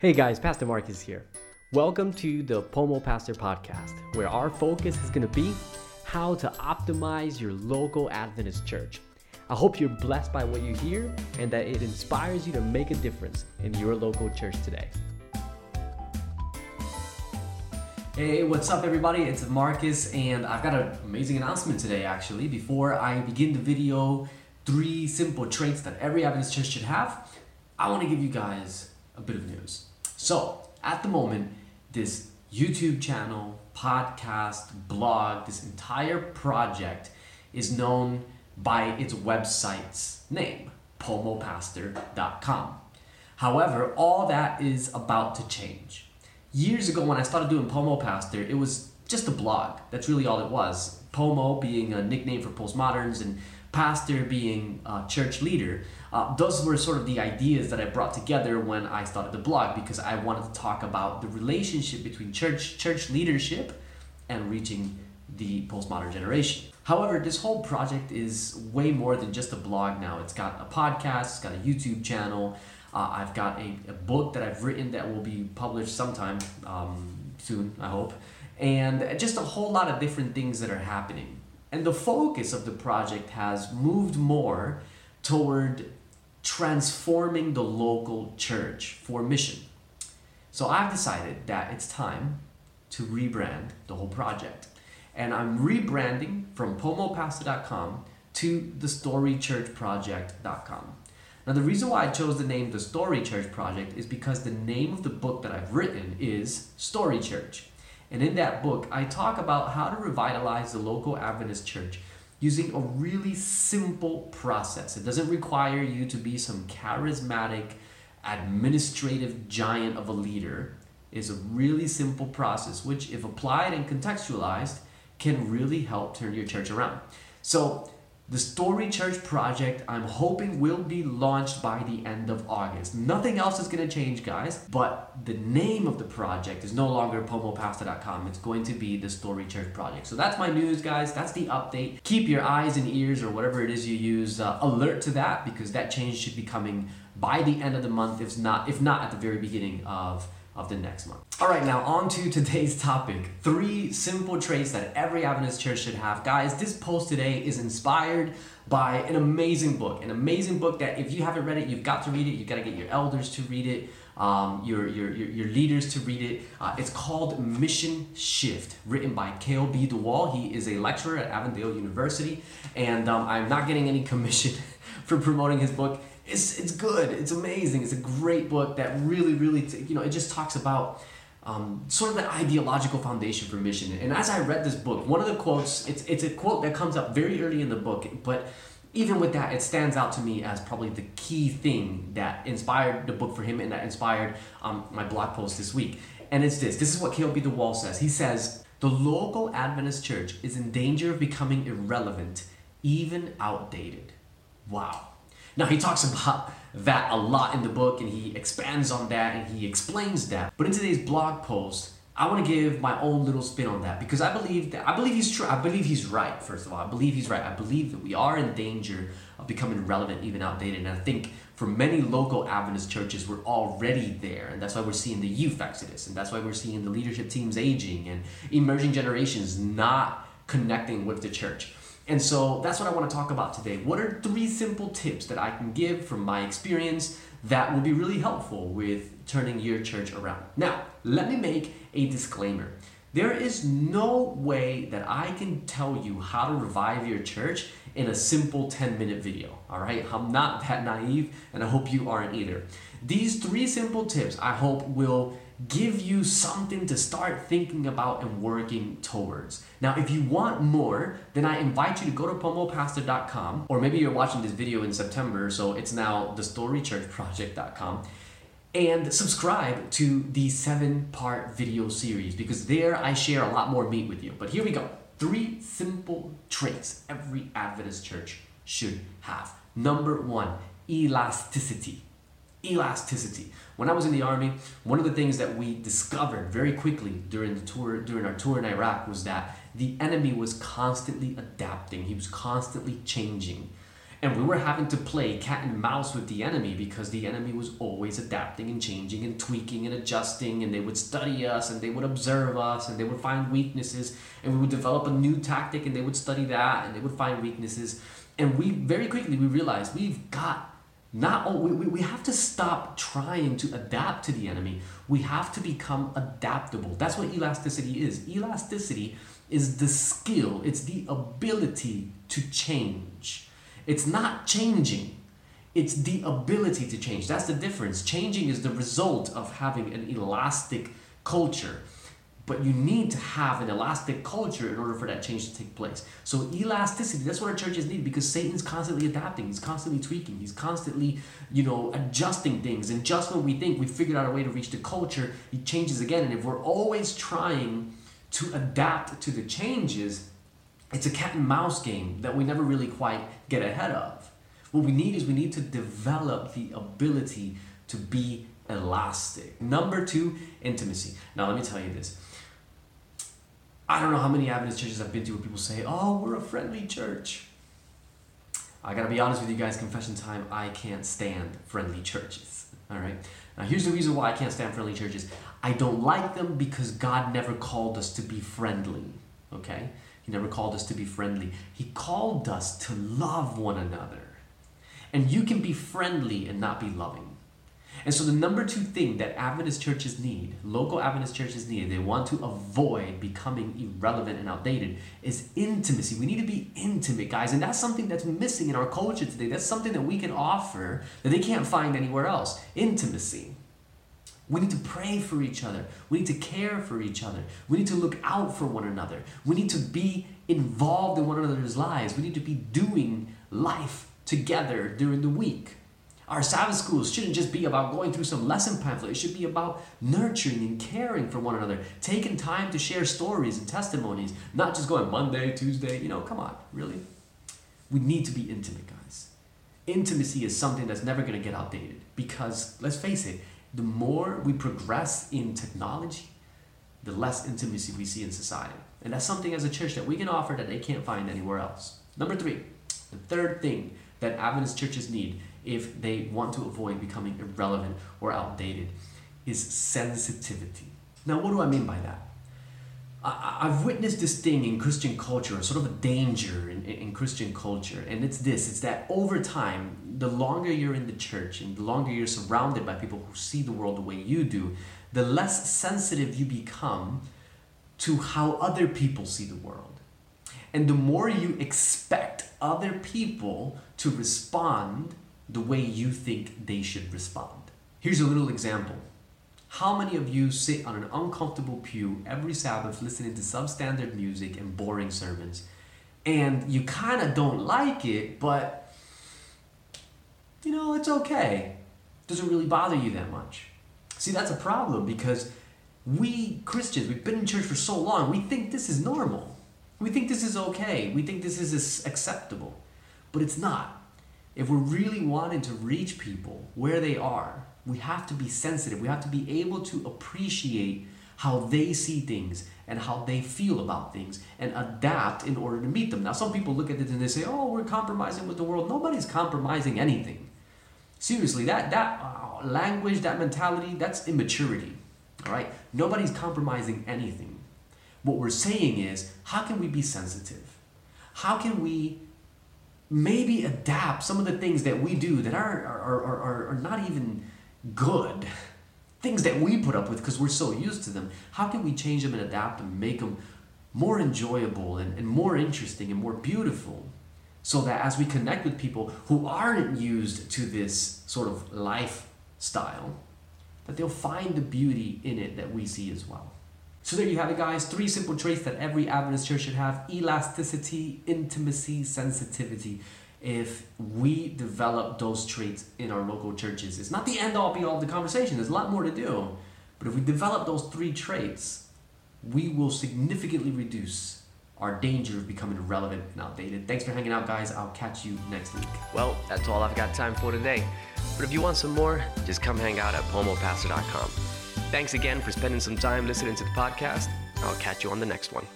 Hey guys, Pastor Marcus here. Welcome to the Pomo Pastor Podcast, where our focus is going to be how to optimize your local Adventist church. I hope you're blessed by what you hear and that it inspires you to make a difference in your local church today. Hey, what's up, everybody? It's Marcus, and I've got an amazing announcement today, actually. Before I begin the video, three simple traits that every Adventist church should have, I want to give you guys a bit of news. So, at the moment, this YouTube channel, podcast, blog, this entire project is known by its website's name, pomopastor.com. However, all that is about to change. Years ago, when I started doing Pomo Pastor, it was just a blog. That's really all it was. Pomo being a nickname for postmoderns and pastor being a church leader. Uh, those were sort of the ideas that I brought together when I started the blog because I wanted to talk about the relationship between church church leadership and reaching the postmodern generation. However, this whole project is way more than just a blog now. It's got a podcast, it's got a YouTube channel. Uh, I've got a, a, book that I've written that will be published sometime um, soon, I hope, and just a whole lot of different things that are happening. And the focus of the project has moved more toward transforming the local church for mission. So I've decided that it's time to rebrand the whole project. And I'm rebranding from pomopastor.com to the storychurchproject.com. Now, the reason why I chose the name The Story Church Project is because the name of the book that I've written is Story Church. And in that book, I talk about how to revitalize the local Adventist church using a really simple process. It doesn't require you to be some charismatic, administrative giant of a leader. It's a really simple process, which, if applied and contextualized, can really help turn your church around. So, the Story Church project, I'm hoping, will be launched by the end of August. Nothing else is going to change, guys, but the name of the project is no longer pomopastor.com. It's going to be the Story Church project. So that's my news, guys. That's the update. Keep your eyes and ears, or whatever it is you use, uh, alert to that because that change should be coming by the end of the month, if not, if not at the very beginning of of the next month. All right, now on to today's topic three simple traits that every Adventist church should have. Guys, this post today is inspired by an amazing book, an amazing book that if you haven't read it, you've got to read it. You've got to get your elders to read it. Um, your, your, your, your, leaders to read it. Uh, it's called Mission Shift, written by Kayle B. de Waal. He is a lecturer at Avondale University, and um, I'm not getting any commission for promoting his book it's it's good. It's amazing. It's a great book that really, really, t- you know, it just talks about um, sort of the ideological foundation for mission. And as I read this book, one of the quotes, it's it's a quote that comes up very early in the book, but even with that, it stands out to me as probably the key thing that inspired the book for him and that inspired um, my blog post this week. And it's this. This is what Kayle B. de Waal says. He says, the local Adventist church is in danger of becoming irrelevant, even outdated. Wow. Now, he talks about that a lot in the book and he expands on that and he explains that. But in today's blog post, I want to give my own little spin on that because I believe that I believe he's true. I believe he's right. First of all, I believe he's right. I believe that we are in danger of becoming relevant, even outdated. And I think for many local Adventist churches, we're already there, and that's why we're seeing the youth exodus, and that's why we're seeing the leadership teams aging and emerging generations not connecting with the church. And so that's what I want to talk about today. What are three simple tips that I can give from my experience that will be really helpful with turning your church around? Now, let me make a disclaimer. There is no way that I can tell you how to revive your church in a simple 10 minute video. All right, I'm not that naive, and I hope you aren't either. These three simple tips I hope will give you something to start thinking about and working towards. Now, if you want more, then I invite you to go to pomopastor.com, or maybe you're watching this video in September, so it's now thestorychurchproject.com, and subscribe to the seven part video series because there I share a lot more meat with you. But here we go three simple traits every Adventist church should have. Number one, elasticity elasticity. When I was in the army, one of the things that we discovered very quickly during the tour during our tour in Iraq was that the enemy was constantly adapting. He was constantly changing. And we were having to play cat and mouse with the enemy because the enemy was always adapting and changing and tweaking and adjusting. And they would study us and they would observe us and they would find weaknesses. And we would develop a new tactic and they would study that and they would find weaknesses. And we very quickly we realized we've got not we, we have to stop trying to adapt to the enemy. We have to become adaptable. That's what elasticity is. Elasticity is the skill, it's the ability to change. It's not changing, it's the ability to change. That's the difference. Changing is the result of having an elastic culture. But you need to have an elastic culture in order for that change to take place. So elasticity, that's what our churches need because Satan's constantly adapting, he's constantly tweaking, he's constantly, you know, adjusting things. And just when we think we figured out a way to reach the culture, he changes again. And if we're always trying to adapt to the changes, it's a cat and mouse game that we never really quite get ahead of. What we need is we need to develop the ability to be elastic. Number two, intimacy. Now, let me tell you this. I don't know how many Adventist churches I've been to where people say, oh, we're a friendly church. I gotta be honest with you guys, confession time, I can't stand friendly churches. All right? Now, here's the reason why I can't stand friendly churches I don't like them because God never called us to be friendly. Okay? He never called us to be friendly. He called us to love one another. And you can be friendly and not be loving. And so the number two thing that Adventist churches need, local Adventist churches need, they want to avoid becoming irrelevant and outdated, is intimacy. We need to be intimate, guys. And that's something that's missing in our culture today. That's something that we can offer that they can't find anywhere else. Intimacy. We need to pray for each other. We need to care for each other. We need to look out for one another. We need to be involved in one another's lives. We need to be doing life together during the week. Our Sabbath schools shouldn't just be about going through some lesson pamphlet. It should be about nurturing and caring for one another, taking time to share stories and testimonies, not just going Monday, Tuesday. You know, come on, really? We need to be intimate, guys. Intimacy is something that's never going to get outdated because, let's face it, the more we progress in technology, the less intimacy we see in society. And that's something as a church that we can offer that they can't find anywhere else. Number three, the third thing that Adventist churches need if they want to avoid becoming irrelevant or outdated is sensitivity. Now, what do I mean by that? I, have witnessed this thing in Christian culture, sort of a danger in, in Christian culture, and it's this it's that over time, the longer you're in the church and the longer you're surrounded by people who see the world the way you do, the less sensitive you become to how other people see the world. And the more you expect other people to respond the way you think they should respond. Here's a little example. How many of you sit on an uncomfortable pew every Sabbath listening to substandard music and boring sermons? And you kind of don't like it, but you know, it's okay. It doesn't really bother you that much. See, that's a problem because we Christians, we've been in church for so long, we think this is normal. We think this is okay. We think this is acceptable. But it's not if we're really wanting to reach people where they are, we have to be sensitive. We have to be able to appreciate how they see things and how they feel about things and adapt in order to meet them. Now, some people look at it and they say, oh, we're compromising with the world. Nobody's compromising anything. Seriously, that, that uh, language, that mentality, that's immaturity. All right? Nobody's compromising anything. What we're saying is, how can we be sensitive? How can we maybe adapt some of the things that we do that are, are, are, are, not even good. Things that we put up with because we're so used to them. How can we change them and adapt them make them more enjoyable and, and more interesting and more beautiful so that as we connect with people who aren't used to this sort of lifestyle that they'll find the beauty in it that we see as well so there you have it, guys. Three simple traits that every Adventist church should have elasticity, intimacy, sensitivity. If we develop those traits in our local churches, it's not the end all be all of the conversation, there's a lot more to do. But if we develop those three traits, we will significantly reduce our danger of becoming irrelevant and outdated. Thanks for hanging out, guys. I'll catch you next week. Well, that's all I've got time for today. But if you want some more, just come hang out at pomopastor.com. Thanks again for spending some time listening to the podcast. I'll catch you on the next one.